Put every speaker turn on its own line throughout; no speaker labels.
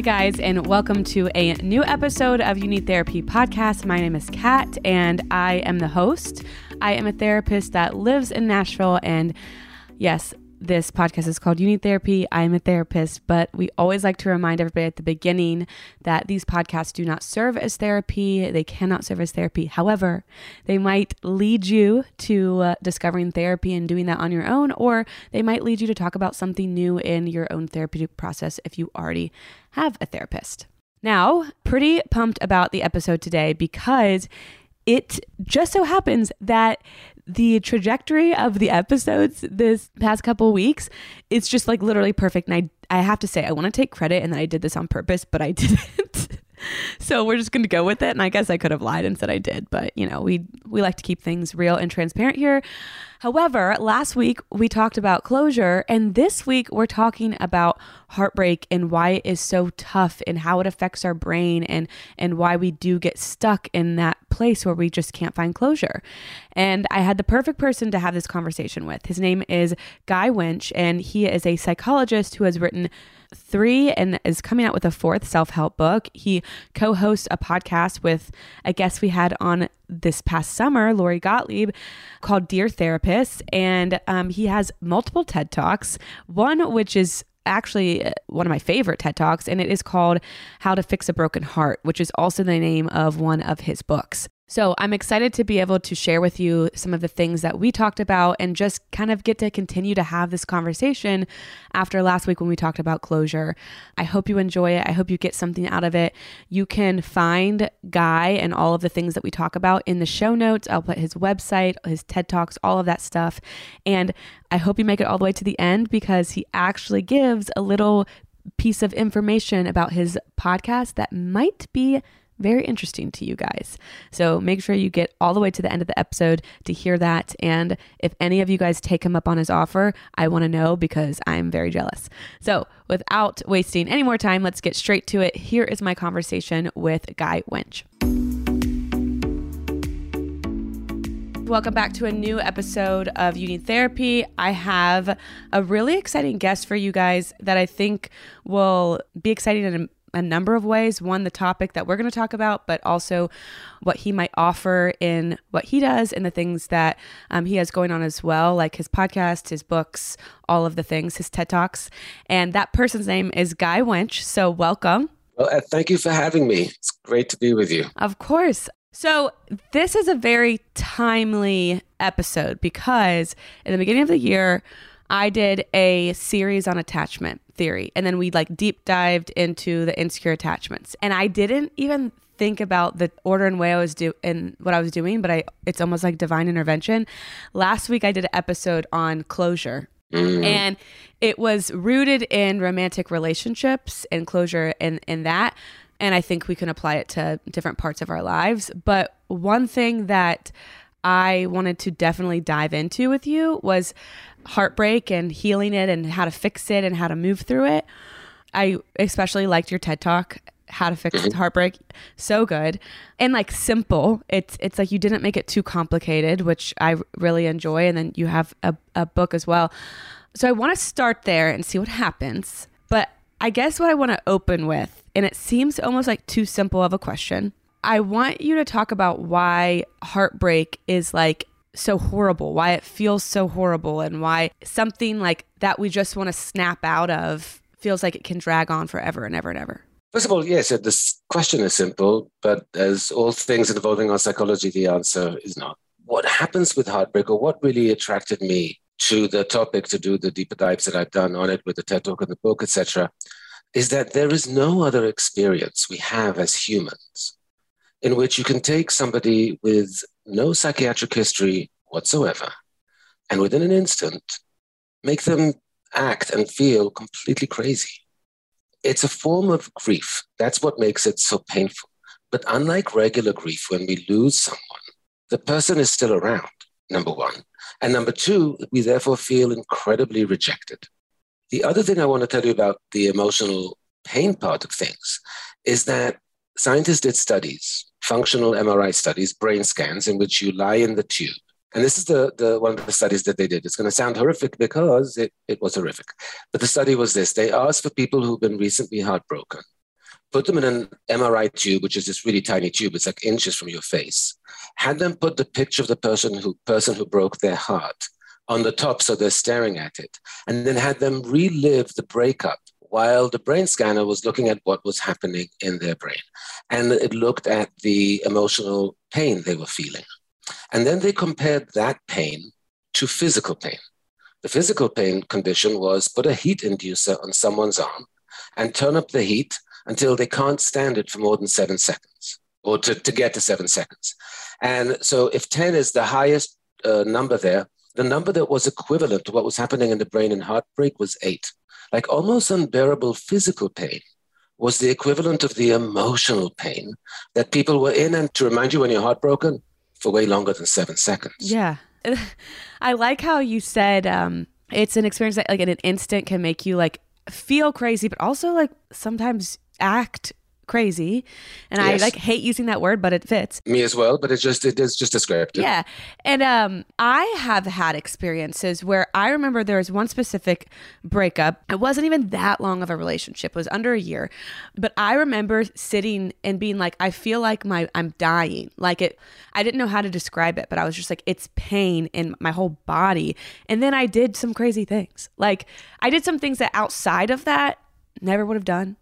Hi, guys, and welcome to a new episode of You Need Therapy podcast. My name is Kat, and I am the host. I am a therapist that lives in Nashville, and yes, this podcast is called You Need Therapy. I am a therapist, but we always like to remind everybody at the beginning that these podcasts do not serve as therapy. They cannot serve as therapy. However, they might lead you to uh, discovering therapy and doing that on your own, or they might lead you to talk about something new in your own therapeutic process if you already have a therapist. Now, pretty pumped about the episode today because it just so happens that the trajectory of the episodes this past couple weeks it's just like literally perfect. And i i have to say i want to take credit and that i did this on purpose but i didn't so we're just going to go with it and i guess i could have lied and said i did but you know we we like to keep things real and transparent here. However last week we talked about closure and this week we're talking about heartbreak and why it is so tough and how it affects our brain and and why we do get stuck in that place where we just can't find closure. And i had the perfect person to have this conversation with. His name is Guy Winch and he is a psychologist who has written three and is coming out with a fourth self help book. He co hosts a podcast with a guest we had on this past summer, Lori Gottlieb, called Dear Therapist. And um, he has multiple TED Talks, one which is actually uh, one of my favorite TED Talks, and it is called How to Fix a Broken Heart, which is also the name of one of his books. So I'm excited to be able to share with you some of the things that we talked about and just kind of get to continue to have this conversation after last week when we talked about closure. I hope you enjoy it. I hope you get something out of it. You can find Guy and all of the things that we talk about in the show notes. I'll put his website, his TED Talks, all of that stuff. And I hope you make it all the way to the end because he actually gives a little piece of information about his podcast that might be very interesting to you guys. So make sure you get all the way to the end of the episode to hear that. And if any of you guys take him up on his offer, I want to know because I'm very jealous. So without wasting any more time, let's get straight to it. Here is my conversation with Guy Winch. Welcome back to a new episode of Need Therapy. I have a really exciting guest for you guys that I think will be exciting and a number of ways. One, the topic that we're going to talk about, but also what he might offer in what he does and the things that um, he has going on as well, like his podcast, his books, all of the things, his TED Talks. And that person's name is Guy Winch. So, welcome.
Well, uh, thank you for having me. It's great to be with you.
Of course. So, this is a very timely episode because in the beginning of the year, I did a series on attachment theory and then we like deep dived into the insecure attachments. And I didn't even think about the order and way I was do and what I was doing, but I it's almost like divine intervention. Last week I did an episode on closure. Mm. And it was rooted in romantic relationships and closure and in that And I think we can apply it to different parts of our lives. But one thing that I wanted to definitely dive into with you was heartbreak and healing it and how to fix it and how to move through it. I especially liked your TED talk how to fix mm-hmm. heartbreak. So good. And like simple. It's it's like you didn't make it too complicated which i really enjoy. And then you have a, a book as well. So i want to start there and see what happens. But i guess what i want to open with and it seems almost like too simple of a question i want you to talk about why heartbreak is like so horrible, why it feels so horrible, and why something like that we just want to snap out of feels like it can drag on forever and ever and ever.
First of all, yes, this question is simple, but as all things involving our psychology, the answer is not. What happens with heartbreak, or what really attracted me to the topic to do the deeper dives that I've done on it with the TED Talk and the book, etc., is that there is no other experience we have as humans in which you can take somebody with no psychiatric history whatsoever and within an instant make them act and feel completely crazy. It's a form of grief. That's what makes it so painful. But unlike regular grief, when we lose someone, the person is still around, number one. And number two, we therefore feel incredibly rejected. The other thing I want to tell you about the emotional pain part of things is that scientists did studies functional MRI studies, brain scans, in which you lie in the tube. And this is the, the one of the studies that they did. It's going to sound horrific because it, it was horrific. But the study was this they asked for people who've been recently heartbroken, put them in an MRI tube, which is this really tiny tube, it's like inches from your face, had them put the picture of the person who, person who broke their heart on the top so they're staring at it, and then had them relive the breakup while the brain scanner was looking at what was happening in their brain. And it looked at the emotional pain they were feeling. And then they compared that pain to physical pain. The physical pain condition was put a heat inducer on someone's arm and turn up the heat until they can't stand it for more than seven seconds or to, to get to seven seconds. And so if 10 is the highest uh, number there, the number that was equivalent to what was happening in the brain in heartbreak was eight like almost unbearable physical pain was the equivalent of the emotional pain that people were in. And to remind you, when you're heartbroken, for way longer than seven seconds.
Yeah. I like how you said um, it's an experience that, like, in an instant can make you, like, feel crazy, but also, like, sometimes act crazy. And yes. I like hate using that word, but it fits.
Me as well, but it's just it is just descriptive.
Yeah. And um I have had experiences where I remember there was one specific breakup. It wasn't even that long of a relationship. It was under a year. But I remember sitting and being like I feel like my I'm dying. Like it I didn't know how to describe it, but I was just like it's pain in my whole body. And then I did some crazy things. Like I did some things that outside of that never would have done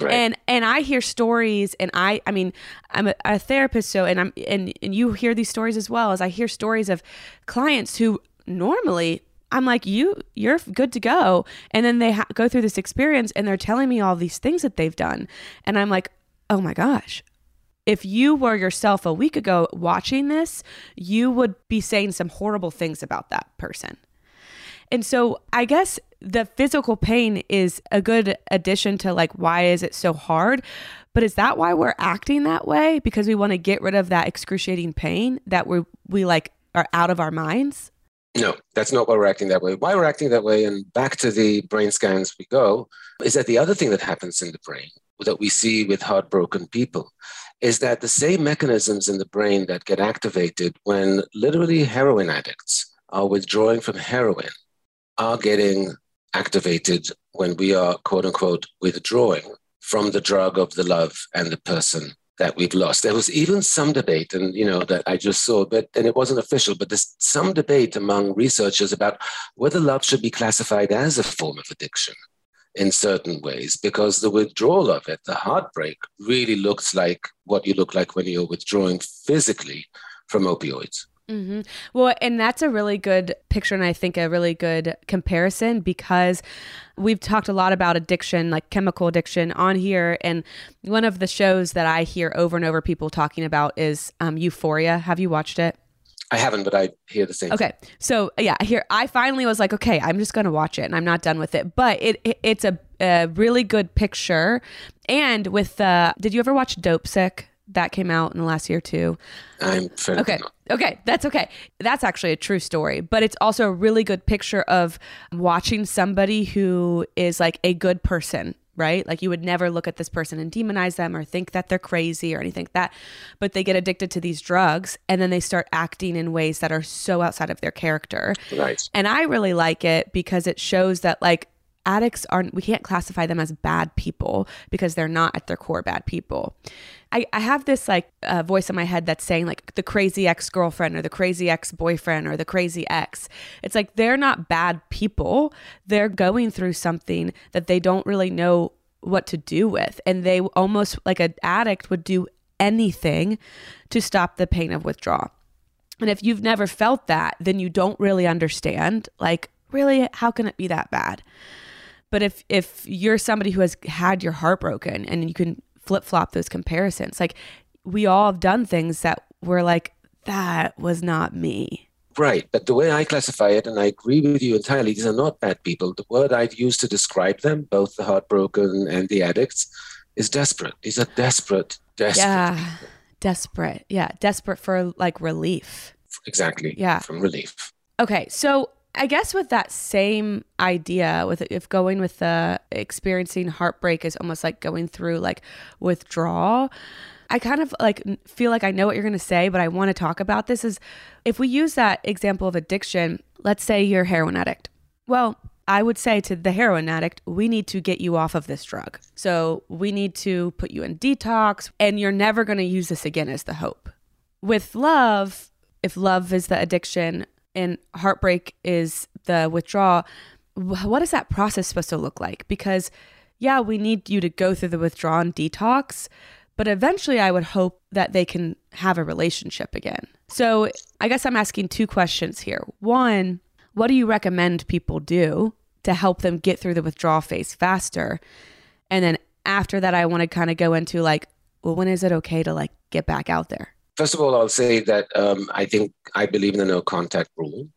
Right. And and I hear stories, and I I mean I'm a, a therapist, so and I'm and and you hear these stories as well as I hear stories of clients who normally I'm like, you, you're good to go. And then they ha- go through this experience and they're telling me all these things that they've done. And I'm like, oh my gosh. If you were yourself a week ago watching this, you would be saying some horrible things about that person. And so I guess the physical pain is a good addition to like why is it so hard? But is that why we're acting that way? Because we want to get rid of that excruciating pain that we we like are out of our minds?
No that's not why we're acting that way. Why we're acting that way and back to the brain scans we go is that the other thing that happens in the brain that we see with heartbroken people is that the same mechanisms in the brain that get activated when literally heroin addicts are withdrawing from heroin are getting activated when we are, quote unquote, withdrawing from the drug of the love and the person that we've lost. There was even some debate, and you know that I just saw, but and it wasn't official, but there's some debate among researchers about whether love should be classified as a form of addiction in certain ways, because the withdrawal of it, the heartbreak, really looks like what you look like when you're withdrawing physically from opioids.
Mm-hmm. Well, and that's a really good picture, and I think a really good comparison because we've talked a lot about addiction, like chemical addiction, on here. And one of the shows that I hear over and over people talking about is um, Euphoria. Have you watched it?
I haven't, but I hear the same.
Okay, so yeah, here I finally was like, okay, I'm just going to watch it, and I'm not done with it. But it, it it's a a really good picture. And with the, did you ever watch Dopesick? That came out in the last year too.
I'm
Okay. Okay. That's okay. That's actually a true story, but it's also a really good picture of watching somebody who is like a good person, right? Like you would never look at this person and demonize them or think that they're crazy or anything like that. But they get addicted to these drugs and then they start acting in ways that are so outside of their character.
Right.
And I really like it because it shows that like addicts aren't we can't classify them as bad people because they're not at their core bad people. I, I have this like uh, voice in my head that's saying like the crazy ex girlfriend or the crazy ex boyfriend or the crazy ex. It's like they're not bad people. They're going through something that they don't really know what to do with. And they almost like an addict would do anything to stop the pain of withdrawal. And if you've never felt that, then you don't really understand like really how can it be that bad? But if if you're somebody who has had your heart broken and you can flip flop those comparisons, like we all have done things that were like that was not me.
Right. But the way I classify it, and I agree with you entirely, these are not bad people. The word I'd use to describe them, both the heartbroken and the addicts, is desperate. These are desperate, desperate.
Yeah. Desperate. Yeah, desperate for like relief.
Exactly.
Yeah.
From relief.
Okay, so I guess with that same idea, with if going with the experiencing heartbreak is almost like going through like withdrawal. I kind of like feel like I know what you're going to say, but I want to talk about this. Is if we use that example of addiction, let's say you're a heroin addict. Well, I would say to the heroin addict, we need to get you off of this drug. So we need to put you in detox, and you're never going to use this again, as the hope. With love, if love is the addiction and heartbreak is the withdrawal, what is that process supposed to look like? Because, yeah, we need you to go through the withdrawal detox, but eventually I would hope that they can have a relationship again. So I guess I'm asking two questions here. One, what do you recommend people do to help them get through the withdrawal phase faster? And then after that, I want to kind of go into like, well, when is it okay to like get back out there?
First of all, I'll say that um, I think I believe in the no contact rule,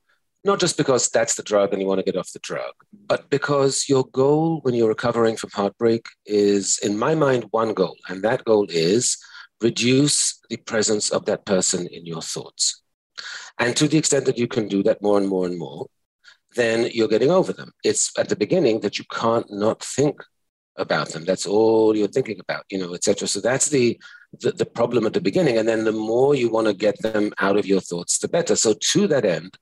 not just because that's the drug and you want to get off the drug, but because your goal when you're recovering from heartbreak is, in my mind, one goal. And that goal is reduce the presence of that person in your thoughts. And to the extent that you can do that more and more and more, then you're getting over them. It's at the beginning that you can't not think about them. That's all you're thinking about, you know, etc. So that's the, the the problem at the beginning, and then the more you want to get them out of your thoughts, the better. So to that end,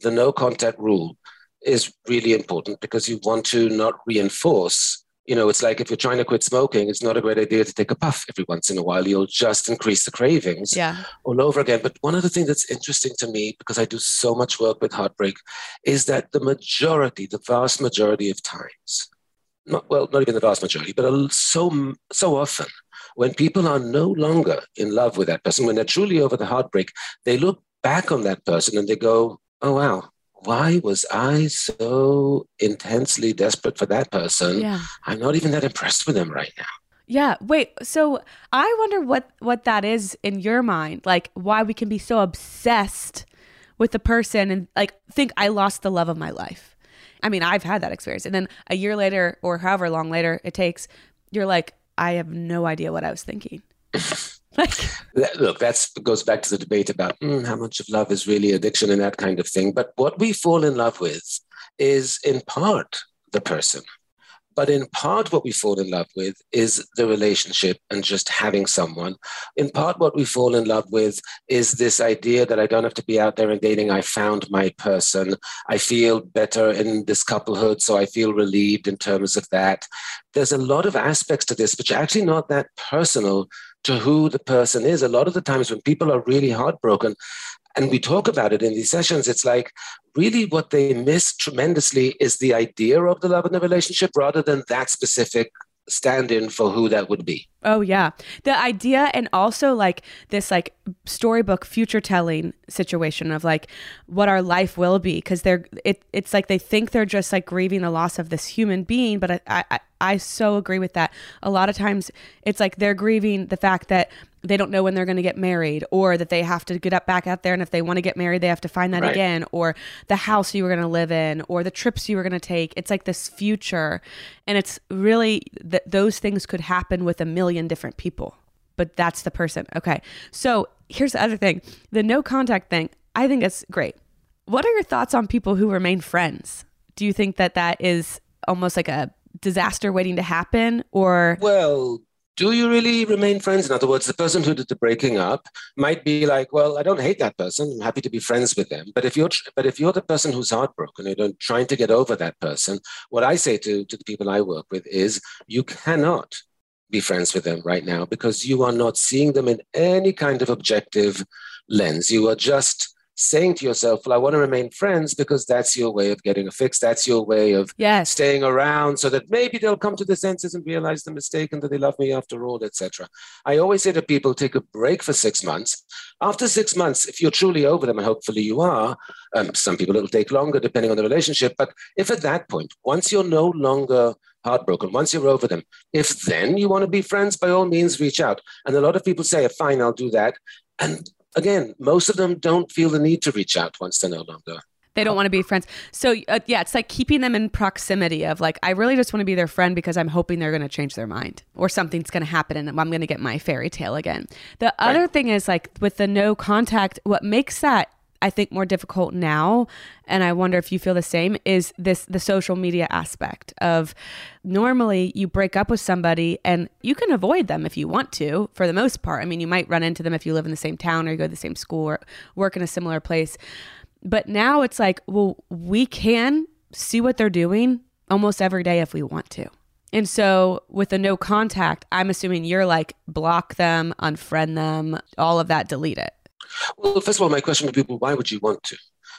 the no contact rule is really important because you want to not reinforce. You know, it's like if you're trying to quit smoking, it's not a great idea to take a puff every once in a while. You'll just increase the cravings
Yeah.
all over again. But one of the things that's interesting to me, because I do so much work with heartbreak, is that the majority, the vast majority of times, not well, not even the vast majority, but so so often, when people are no longer in love with that person, when they're truly over the heartbreak, they look back on that person and they go, "Oh wow." Why was I so intensely desperate for that person?
Yeah.
I'm not even that impressed with them right now.
Yeah. Wait. So I wonder what what that is in your mind. Like why we can be so obsessed with the person and like think I lost the love of my life. I mean, I've had that experience. And then a year later or however long later it takes, you're like, I have no idea what I was thinking. like
That- look, that's goes back to the debate about mm, how much of love is really addiction and that kind of thing. But what we fall in love with is in part the person. But in part, what we fall in love with is the relationship and just having someone. In part, what we fall in love with is this idea that I don't have to be out there and dating. I found my person. I feel better in this couplehood, so I feel relieved in terms of that. There's a lot of aspects to this, which are actually not that personal to who the person is. A lot of the times when people are really heartbroken, and we talk about it in these sessions, it's like really what they miss tremendously is the idea of the love in the relationship rather than that specific stand in for who that would be.
Oh yeah. The idea and also like this like storybook future telling situation of like what our life will be because they're it it's like they think they're just like grieving the loss of this human being but I, I I so agree with that. A lot of times it's like they're grieving the fact that they don't know when they're going to get married or that they have to get up back out there and if they want to get married they have to find that
Right.
again or the house you were going to live in or the trips you were going to take. It's like this future and it's really that those things could happen with a million different people but that's the person. Okay so here's the other thing. The no contact thing i think it's great. What are your thoughts on people who remain friends? Do you think that that is almost like a disaster waiting to happen or
Well, do you really remain friends? In other words, the person who did the breaking up might be like, "Well, I don't hate that person. I'm happy to be friends with them." But if you're, but if you're the person who's heartbroken and you're trying to get over that person, what I say to to the people I work with is, you cannot be friends with them right now because you are not seeing them in any kind of objective lens. You are just saying to yourself, "Well, I want to remain friends because that's your way of getting a fix. That's your way of
yes
staying around so that maybe they'll come to their senses and realize the mistake and that they love me after all, etc. I always say to people, take a break for six months. After six months, if you're truly over them, and hopefully you are, um, some people it'll take longer depending on the relationship. But if at that point, once you're no longer heartbroken, once you're over them, if then you want to be friends, by all means, reach out. And a lot of people say, fine, I'll do that. And again, most of them don't feel the need to reach out once they're no longer
They don't want to be friends. So uh, yeah, it's like keeping them in proximity of like I really just want to be their friend because I'm hoping they're going to change their mind or something's going to happen and I'm going to get my fairy tale again. The other thing is like with the no contact what makes that I think more difficult now and I wonder if you feel the same is this the social media aspect of normally you break up with somebody and you can avoid them if you want to for the most part. I mean, you might run into them if you live in the same town or you go to the same school or work in a similar place. But now it's like, well, we can see what they're doing almost every day if we want to. And so with the no contact, I'm assuming you're like block them, unfriend them, all of that, delete it.
Well, first of all, my question be, well, why would you want to?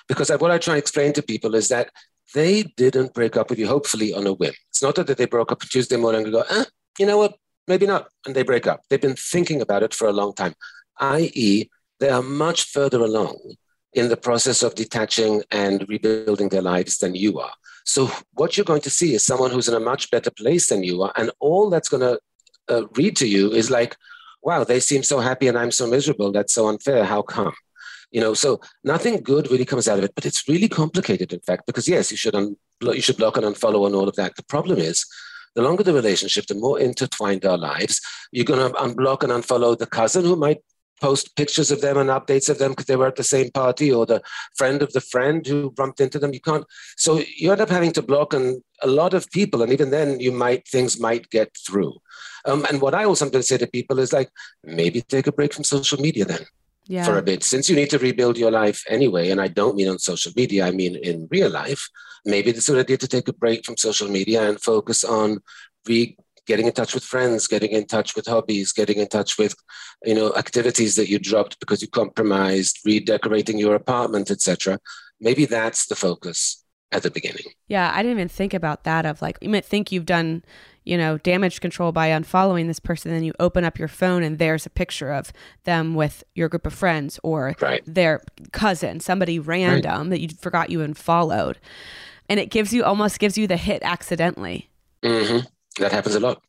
Because what I try to explain to people is that they didn't break up with you, hopefully, on a whim. It's not that they broke up Tuesday morning and go, eh, you know what, maybe not, and they break up. They've been thinking about it for a long time, i.e., they are much further along in the process of detaching and rebuilding their lives than you are. So, what you're going to see is someone who's in a much better place than you are, and all that's going to uh, read to you is like, wow, they seem so happy and I'm so miserable. That's so unfair. How come? You know, so nothing good really comes out of it, but it's really complicated, in fact, because yes, you should un- you should block and unfollow and all of that. The problem is, the longer the relationship, the more intertwined our lives. You're going to unblock and unfollow the cousin who might post pictures of them and updates of them because they were at the same party, or the friend of the friend who bumped into them. You can't. So you end up having to block and a lot of people, and even then, you might things might get through. Um, and what I will sometimes say to people is like, maybe take a break from social media then
Yeah.
for a bit, since you need to rebuild your life anyway. And I don't mean on social media; I mean in real life. Maybe it's a good idea to take a break from social media and focus on re getting in touch with friends, getting in touch with hobbies, getting in touch with, you know, activities that you dropped because you compromised, redecorating your apartment, etc. Maybe that's the focus at the beginning.
Yeah, I didn't even think about that of like you might think you've done, you know, damage control by unfollowing this person, then you open up your phone and there's a picture of them with your group of friends or
Right.
their cousin, somebody random that you forgot you unfollowed. And it gives you almost gives you the hit accidentally.
hmm That happens a lot.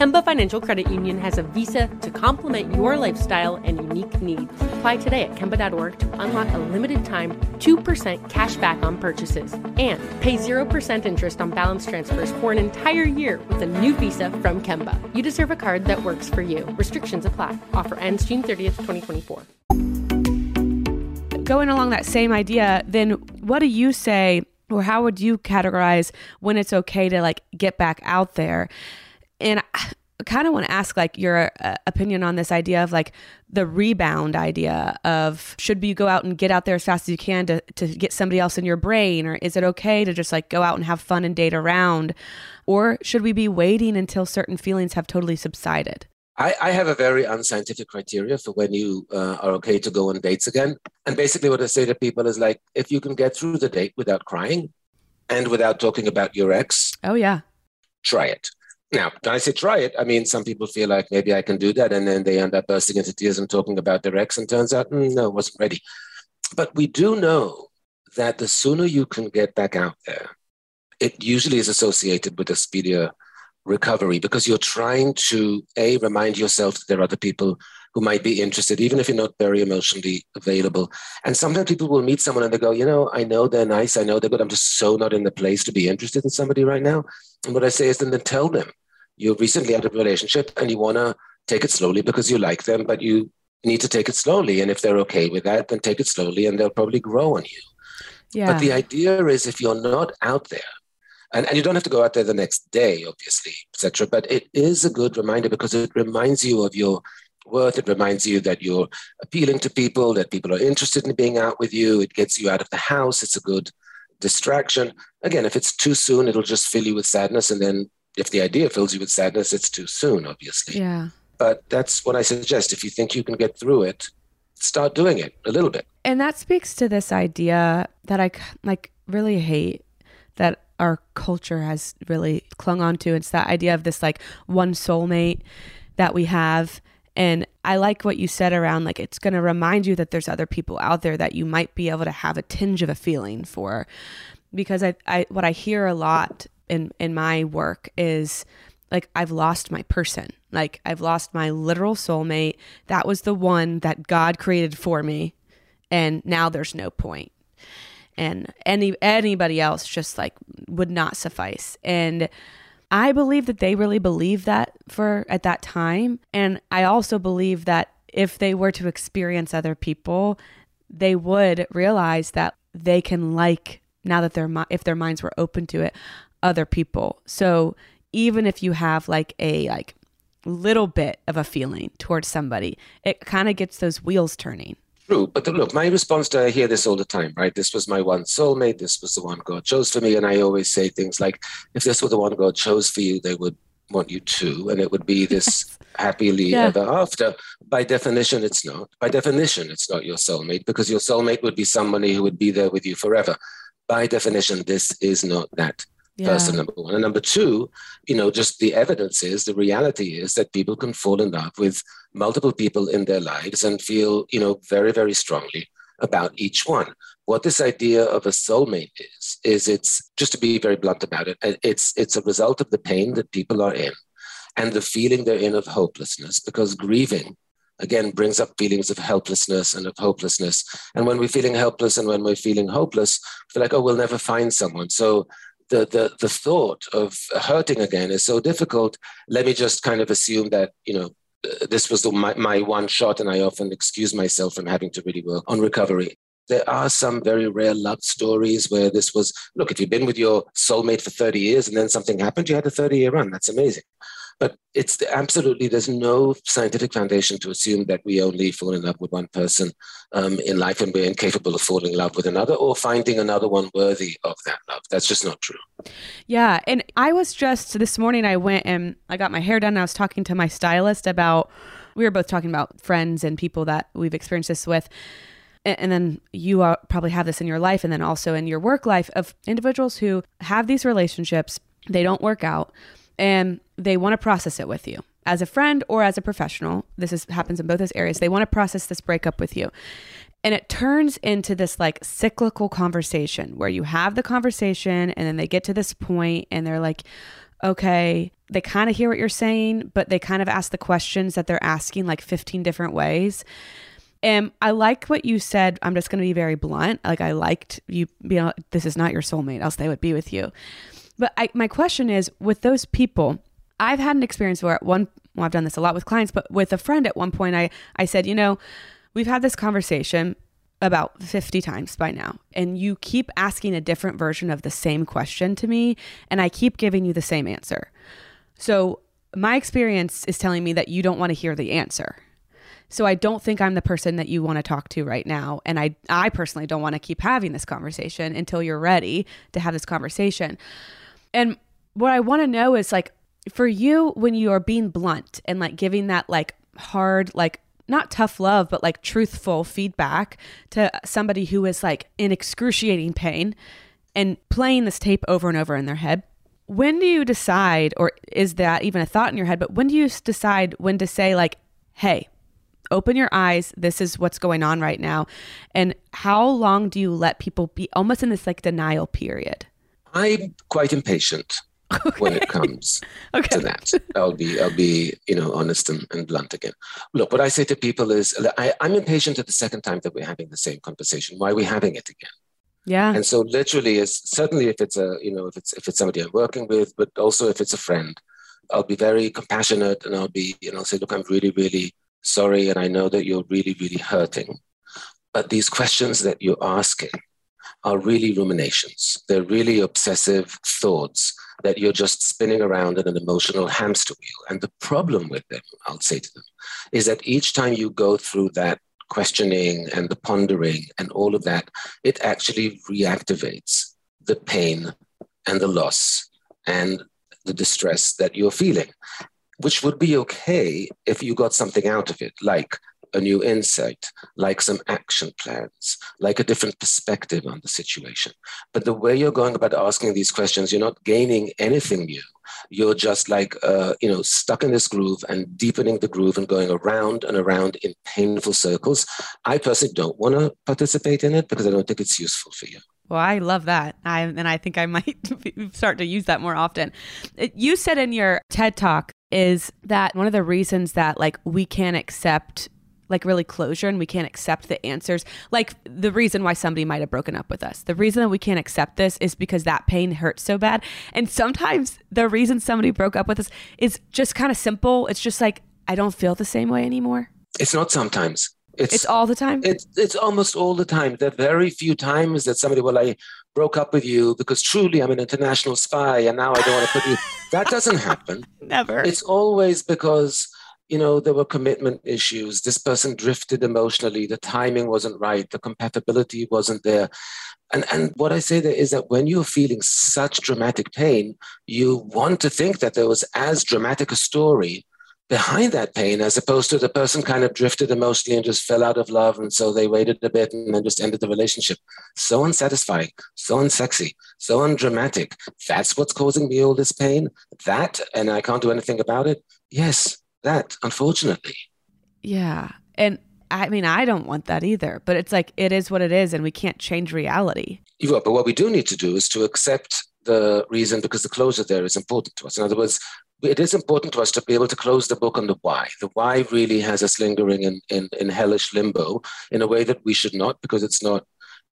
Kemba Financial Credit Union has a visa to complement your lifestyle and unique needs. Apply today at Kemba.org to unlock a limited time 2% cash back on purchases and pay 0% interest on balance transfers for an entire year with a new visa from Kemba. You deserve a card that works for you. Restrictions apply. Offer ends June 30th, 2024.
Going along that same idea, then what do you say or how would you categorize when it's okay to like get back out there? And I kind of want to ask like your uh, opinion on this idea of like the rebound idea of should you go out and get out there as fast as you can to, to get somebody else in your brain or is it okay to just like go out and have fun and date around or should we be waiting until certain feelings have totally subsided
I, I have a very unscientific criteria for when you uh, are okay to go on dates again. And basically, what I say to people is like, if you can get through the date without crying and without talking about your ex,
oh, yeah,
try it. Now, when I say try it, I mean, some people feel like maybe I can do that. And then they end up bursting into tears and talking about their ex. And turns out, mm, no, wasn't ready. But we do know that the sooner you can get back out there, it usually is associated with a speedier recovery because you're trying to a remind yourself that there are other people who might be interested even if you're not very emotionally available and sometimes people will meet someone and they go you know i know they're nice i know they're good i'm just so not in the place to be interested in somebody right now and what i say is then, then tell them you're recently of a relationship and you want to take it slowly because you like them but you need to take it slowly and if they're okay with that then take it slowly and they'll probably grow on you yeah. but the idea is if you're not out there and, and you don't have to go out there the next day, obviously, etc. But it is a good reminder because it reminds you of your worth. It reminds you that you're appealing to people, that people are interested in being out with you. It gets you out of the house. It's a good distraction. Again, if it's too soon, it'll just fill you with sadness. And then if the idea fills you with sadness, it's too soon, obviously.
Yeah.
But that's what I suggest. If you think you can get through it, start doing it a little bit.
And that speaks to this idea that I like really hate that our culture has really clung on to. It's that idea of this like one soulmate that we have. And I like what you said around like it's going to remind you that there's other people out there that you might be able to have a tinge of a feeling for. Because I, I what I hear a lot in in my work is like I've lost my person. Like I've lost my literal soulmate. That was the one that God created for me. And now there's no point and any anybody else just like would not suffice and i believe that they really believe that for at that time. And i also believe that if they were to experience other people they would realize that they can like now that their if their minds were open to it other people. So even if you have like a like little bit of a feeling towards somebody it kind of gets those wheels turning
True, but look, my response to I hear this all the time, right? This was my one soulmate. This was the one God chose for me, and I always say things like, "If this were the one God chose for you, they would want you to, and it would be this happily yeah. ever after." By definition, it's not. By definition, it's not your soulmate because your soulmate would be somebody who would be there with you forever. By definition, this is not that yeah. person number one. And number two you know just the evidence is the reality is that people can fall in love with multiple people in their lives and feel you know very very strongly about each one. What this idea of a soulmate is is it's just to be very blunt about it uh, it's it's a result of the pain that people are in and the feeling they're in of hopelessness because grieving again brings up feelings of helplessness and of hopelessness. And when we're feeling helpless and when we're feeling hopeless we feel like oh we'll never find someone. So the, the, the thought of hurting again is so difficult. Let me just kind of assume that, you know, uh, this was my, my one shot, and I often excuse myself from having to really work on recovery. There are some very rare love stories where this was look, if you've been with your soulmate for 30 years and then something happened, you had a 30 year run. That's amazing. But it's absolutely, there's no scientific foundation to assume that we only fall in love with one person um, in life and we're incapable of falling in love with another or finding another one worthy of that love. That's just not true.
Yeah. And I was just this morning, I went and I got my hair done. And I was talking to my stylist about, we were both talking about friends and people that we've experienced this with and then you probably have this in your life and then also in your work life of individuals who have these relationships they don't work out and they want to process it with you as a friend or as a professional. This is, happens in both those areas. They want to process this breakup with you. And it turns into this like cyclical conversation where you have the conversation and then they get to this point and they're like, okay, they kind of hear what you're saying, but they kind of ask the questions that they're asking like 15 different ways. And I like what you said. I'm just going to be very blunt. Like I liked you, you know, this is not your soulmate, else they would be with you. But I, my question is with those people, I've had an experience where at one, well, I've done this a lot with clients, but with a friend at one point, I, I said, you know, we've had this conversation about 50 times by now, and you keep asking a different version of the same question to me, and I keep giving you the same answer. So my experience is telling me that you don't want to hear the answer. So I don't think I'm the person that you want to talk to right now. And I, I personally don't want to keep having this conversation until you're ready to have this conversation. And what I want to know is like, for you, when you are being blunt and like giving that like hard, like not tough love, but like truthful feedback to somebody who is like in excruciating pain and playing this tape over and over in their head, when do you decide, or is that even a thought in your head, but when do you decide when to say, like, hey, open your eyes. This is what's going on right now. And how long do you let people be almost in this like denial period?
I'm quite impatient okay. when it comes okay. to that. I'll be, I'll be, you know, honest and, and blunt again. Look, what I say to people is, I, I'm impatient at the second time that we're having the same conversation. Why are we having it again?
Yeah.
And so, literally, is certainly if it's a, you know, if it's if it's somebody I'm working with, but also if it's a friend, I'll be very compassionate and I'll be, you know, say, look, I'm really, really sorry, and I know that you're really, really hurting. But these questions that you're asking are really ruminations. They're really obsessive thoughts that you're just spinning around in an emotional hamster wheel. And the problem with them, I'll say to them, is that each time you go through that questioning and the pondering and all of that, it actually reactivates the pain and the loss and the distress that you're feeling which would be okay if you got something out of it, like a new insight, like some action plans, like a different perspective on the situation. But the way you're going about asking these questions, you're not gaining anything new. You're just like, uh, you know, stuck in this groove and deepening the groove and going around and around in painful circles. I personally don't want to participate in it because I don't think it's useful for you.
Well, I love that. I, and I think I might start to use that more often. You said in your TED talk is that one of the reasons that like we can't accept like really closure and we can't accept the answers. Like the reason why somebody might have broken up with us. The reason that we can't accept this is because that pain hurts so bad. And sometimes the reason somebody broke up with us is just kind of simple. It's just like i don't feel the same way anymore.
It's not sometimes.
It's, it's all the time?
It's, it's almost all the time. There are very few times that somebody will like broke up with you because truly I'm an international spy and now I don't want to put you. That doesn't happen.
Never.
It's always because, you know, there were commitment issues. This person drifted emotionally. The timing wasn't right. The compatibility wasn't there. And, and what I say there is that when you're feeling such dramatic pain, you want to think that there was as dramatic a story behind that pain as opposed to the person kind of drifted emotionally and just fell out of love and so they waited a bit and then just ended the relationship so unsatisfying so unsexy so undramatic that's what's causing me all this pain that and i can't do anything about it yes that unfortunately
yeah and I mean, I don't want that either, but it's like it is what it is, and we can't change reality.
You are, but what we do need to do is to accept the reason because the closure there is important to us. In other words, it is important to us to be able to close the book on the why. The why really has us lingering in, in, in hellish limbo in a way that we should not because it's not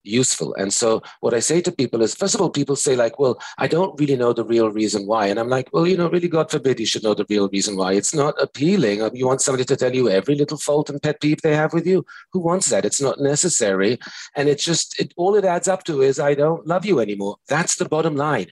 useful. And so what I say to people is, first of all, people say like, well, I don't really know the real reason why. And I'm like, well, you know, really, God forbid you should know the real reason why. It's not appealing. Uh, you want somebody to tell you every little fault and pet peeve they have with you. Who wants that? It's not necessary. And it's just, it, all it adds up to is, I don't love you anymore. That's the bottom line.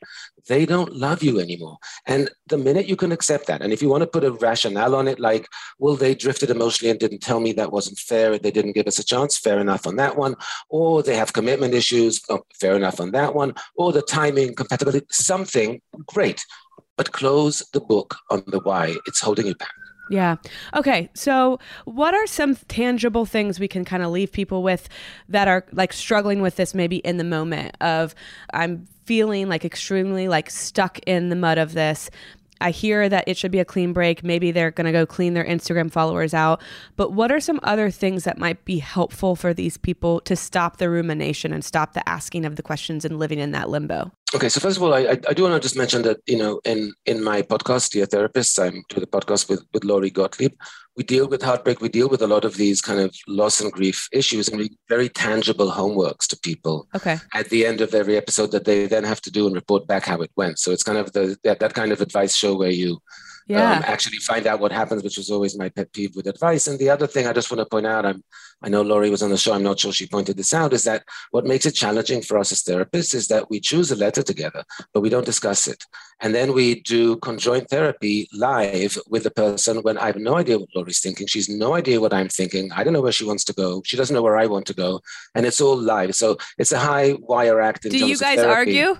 They don't love you anymore. And the minute you can accept that, and if you want to put a rationale on it, like, well, they drifted emotionally and didn't tell me that wasn't fair, they didn't give us a chance, fair enough on that one. Or they have commitment issues, oh, fair enough on that one. Or the timing, compatibility, something, great. But close the book on the why it's holding you back.
Yeah. Okay. So, what are some tangible things we can kind of leave people with that are like struggling with this maybe in the moment of I'm feeling like extremely like stuck in the mud of this. I hear that it should be a clean break. Maybe they're going to go clean their Instagram followers out. But what are some other things that might be helpful for these people to stop the rumination and stop the asking of the questions and living in that limbo?
Okay, so first of all, I, I do want to just mention that you know in in my podcast, Dear Therapists, I'm doing the podcast with with Lori Gottlieb. We deal with heartbreak. We deal with a lot of these kind of loss and grief issues, and we very tangible homeworks to people.
Okay.
At the end of every episode, that they then have to do and report back how it went. So it's kind of the that, that kind of advice show where you
yeah.
um, actually find out what happens, which was always my pet peeve with advice. And the other thing I just want to point out, I'm, I know Lori was on the show, I'm not sure she pointed this out, is that what makes it challenging for us as therapists is that we choose a letter together, but we don't discuss it. And then we do conjoint therapy live with the person when I have no idea what Lori's thinking. She's no idea what I'm thinking. I don't know where she wants to go. She doesn't know where I want to go. And it's all live. So it's a high wire act.
do you guys argue?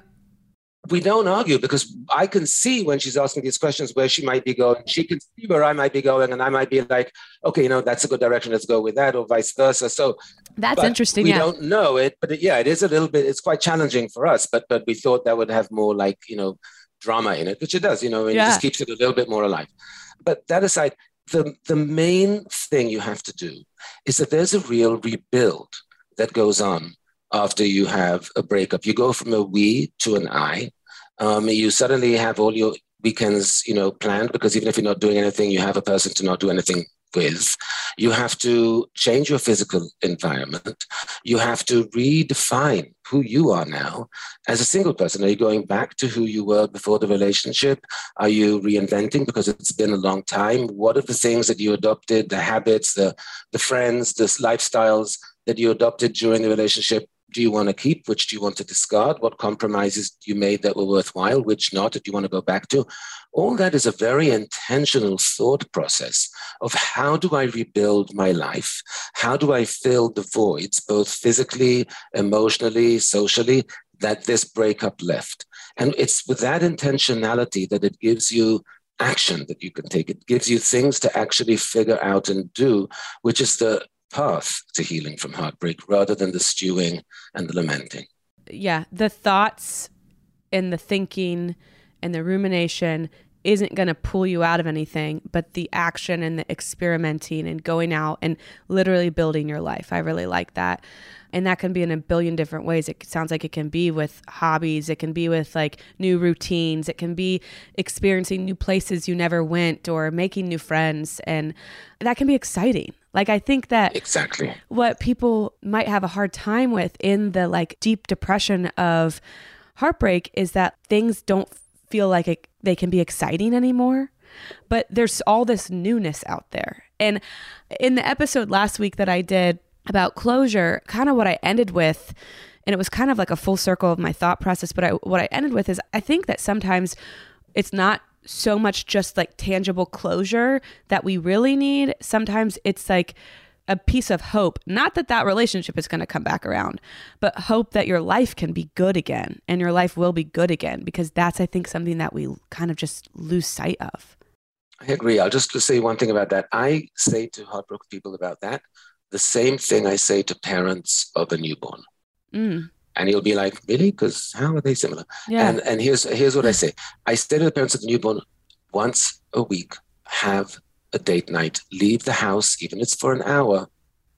We don't argue because I can see when she's asking these questions where she might be going. She can see where I might be going, and I might be like, okay, you know, that's a good direction. Let's go with that, or vice versa. So
that's interesting.
We
yeah.
don't know it, but it, yeah, it is a little bit. It's quite challenging for us, but but we thought that would have more like you know drama in it, which it does. You know, and yeah. it just keeps it a little bit more alive. But that aside, the the main thing you have to do is that there's a real rebuild that goes on after you have a breakup. You go from a we to an I um, you suddenly have all your weekends, you know, planned because even if you're not doing anything, you have a person to not do anything with. You have to change your physical environment. You have to redefine who you are now as a single person. Are you going back to who you were before the relationship? Are you reinventing because it's been a long time? What are the things that you adopted, the habits, the, the friends, the lifestyles that you adopted during the relationship do you want to keep? Which do you want to discard? What compromises you made that were worthwhile? Which not? Do you want to go back to? All that is a very intentional thought process of how do I rebuild my life? How do I fill the voids, both physically, emotionally, socially, that this breakup left? And it's with that intentionality that it gives you action that you can take. It gives you things to actually figure out and do, which is the path to healing from heartbreak rather than the stewing and the lamenting.
Yeah, the thoughts and the thinking and the rumination isn't going to pull you out of anything, but the action and the experimenting and going out and literally building your life. I really like that. And that can be in a billion different ways. It sounds like it can be with hobbies, it can be with like new routines, it can be experiencing new places you never went or making new friends. And that can be exciting. Like I think that
exactly
what people might have a hard time with in the like deep depression of heartbreak is that things don't feel like it, they can be exciting anymore. But there's all this newness out there. And in the episode last week that I did about closure, kind of what I ended with and it was kind of like a full circle of my thought process, but I, what I ended with is I think that sometimes it's not so much just like tangible closure that we really need. Sometimes it's like a piece of hope. Not that that relationship is going to come back around, but hope that your life can be good again and your life will be good again because that's, I think, something that we kind of just lose sight of.
I agree. I'll just say one thing about that. I say to heartbroken people about that the same thing I say to parents of a newborn. Mm and you'll be like, really? Because how are they similar?
Yeah.
And and here's here's what I say. I say to the parents of the newborn, once a week, have a date night. Leave the house, even if it's for an hour,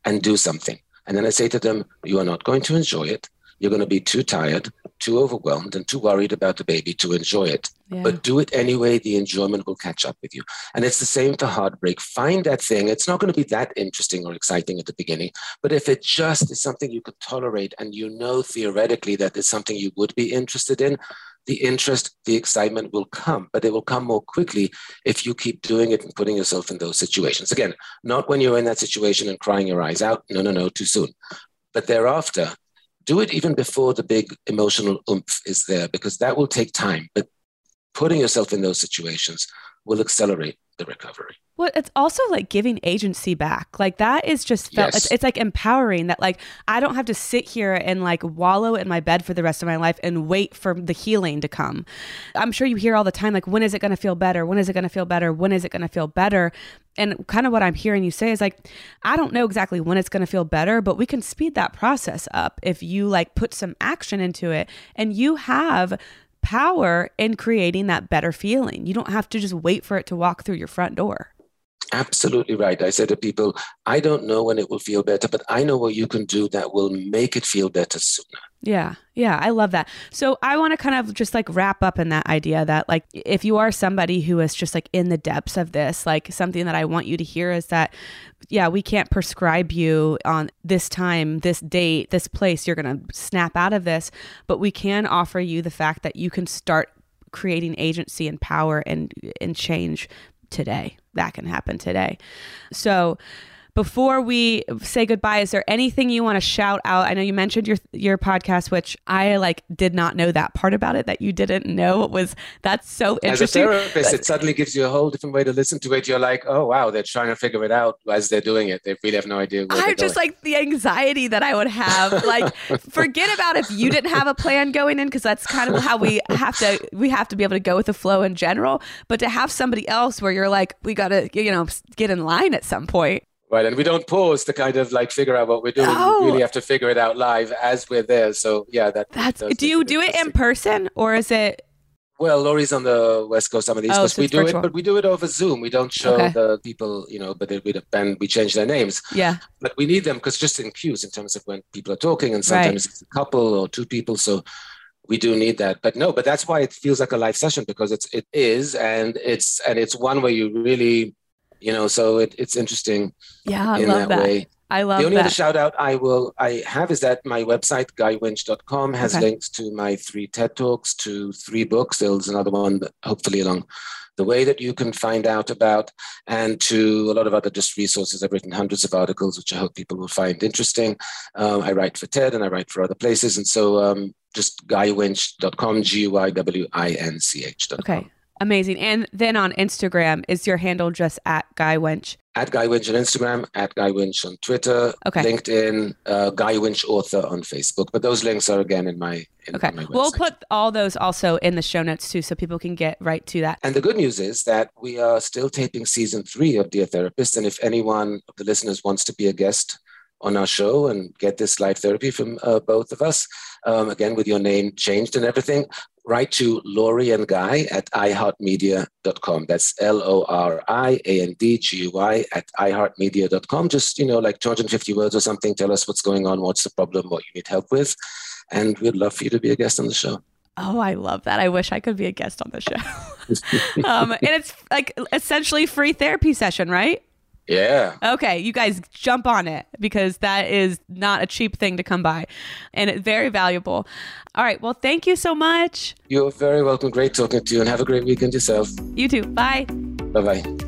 and do something. And then I say to them, you are not going to enjoy it. You're going to be too tired, too overwhelmed, and too worried about the baby to enjoy it. Yeah. But do it anyway. The enjoyment will catch up with you. And it's the same for heartbreak. Find that thing. It's not going to be that interesting or exciting at the beginning. But if it just is something you could tolerate and you know theoretically that it's something you would be interested in, the interest, the excitement will come, but it will come more quickly if you keep doing it and putting yourself in those situations. Again, not when you're in that situation and crying your eyes out. No, no, no, too soon. But thereafter, do it even before the big emotional oomph is there, because that will take time. But putting yourself in those situations will accelerate the recovery.
Well, it's also like giving agency back. Like that is just felt, yes. it's, it's, like empowering that like I don't have to sit here and like wallow in my bed for the rest of my life and wait for the healing to come. I'm sure you hear all the time like when is it going to feel better? When is it going to feel better? When is it going to feel better? And kind of what I'm hearing you say is like I don't know exactly when it's going to feel better, but we can speed that process up if you like put some action into it and you have power in creating that better feeling. You don't have to just wait for it to walk through your front door.
Absolutely right. I say to people, I don't know when it will feel better, but I know what you can do that will make it feel better sooner.
Yeah. Yeah. I love that. So I want to kind of just like wrap up in that idea that, like, if you are somebody who is just like in the depths of this, like something that I want you to hear is that, yeah, we can't prescribe you on this time, this date, this place, you're going to snap out of this, but we can offer you the fact that you can start creating agency and power and and change today. That can happen today. So before we say goodbye, is there anything you want to shout out? I know you mentioned your your podcast, which I like did not know that part about it that you didn't know. It was that's so interesting.
As a therapist, it suddenly gives you a whole different way to listen to it. You're like, oh wow, they're trying to figure it out as they're doing it. They really have no idea.
I'm just
going.
like the anxiety that I would have. Like, forget about if you didn't have a plan going in, because that's kind of how we have to we have to be able to go with the flow in general. But to have somebody else where you're like, we got to you know get in line at some point.
Right, and we don't pause to kind of like figure out what we're doing. We really oh. have to figure it out live as we're there. So yeah, that
That's. Do you do it in person or is it?
Well, Lori's on the west coast, some of these,
Oh,
Coast.
so
we do
virtual.
it, but we do it over Zoom. We don't show
Okay.
the people, you know, but we and we change their names.
Yeah.
But we need them because just in cues in terms of when people are talking, and
Right.
sometimes it's a couple or two people. So we do need that. But no, but that's why it feels like a live session because it's it is, and it's and it's one where you really, you know, so it, it's interesting
Yeah, I
in
love
that,
that.
way.
I love
the only other
that.
shout out I will I have is that my website guywinch.com has
Okay.
links to my three TED talks, to three books. There's another one hopefully along the way that you can find out about, and to a lot of other just resources. I've written hundreds of articles, which I hope people will find interesting. Um, I write for TED and I write for other places, and so um, just guywinch.com, G U Y W I N C H.com.
Okay. Amazing. And then on Instagram, is your handle just at Guy Winch?
At Guy Winch on Instagram, at Guy Winch on Twitter,
Okay.
LinkedIn, uh, Guy Winch author on Facebook. But those links are again in my in,
Okay.
my website.
We'll put all those also in the show notes too, so people can get right to that.
and the good news is that we are still taping season three of Dear Therapist. And if anyone of the listeners wants to be a guest on our show and get this live therapy from uh, both of us, um, again, with your name changed and everything, write to Lori and Guy at iheartmedia.com. That's L O R I A N D G U Y at iheartmedia.com. Just, you know, like 250 words or something. Tell us what's going on, what's the problem, what you need help with. And we'd love for you to be a guest on the show.
Oh, I love that. I wish I could be a guest on the show. um, and it's like essentially free therapy session, right?
Yeah.
Okay, you guys jump on it because that is not a cheap thing to come by and it's very valuable. All right, well, thank you so much.
You're very welcome. Great talking to you and have a great weekend yourself.
You too. Bye.
Bye bye.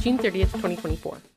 June 30th, 2024.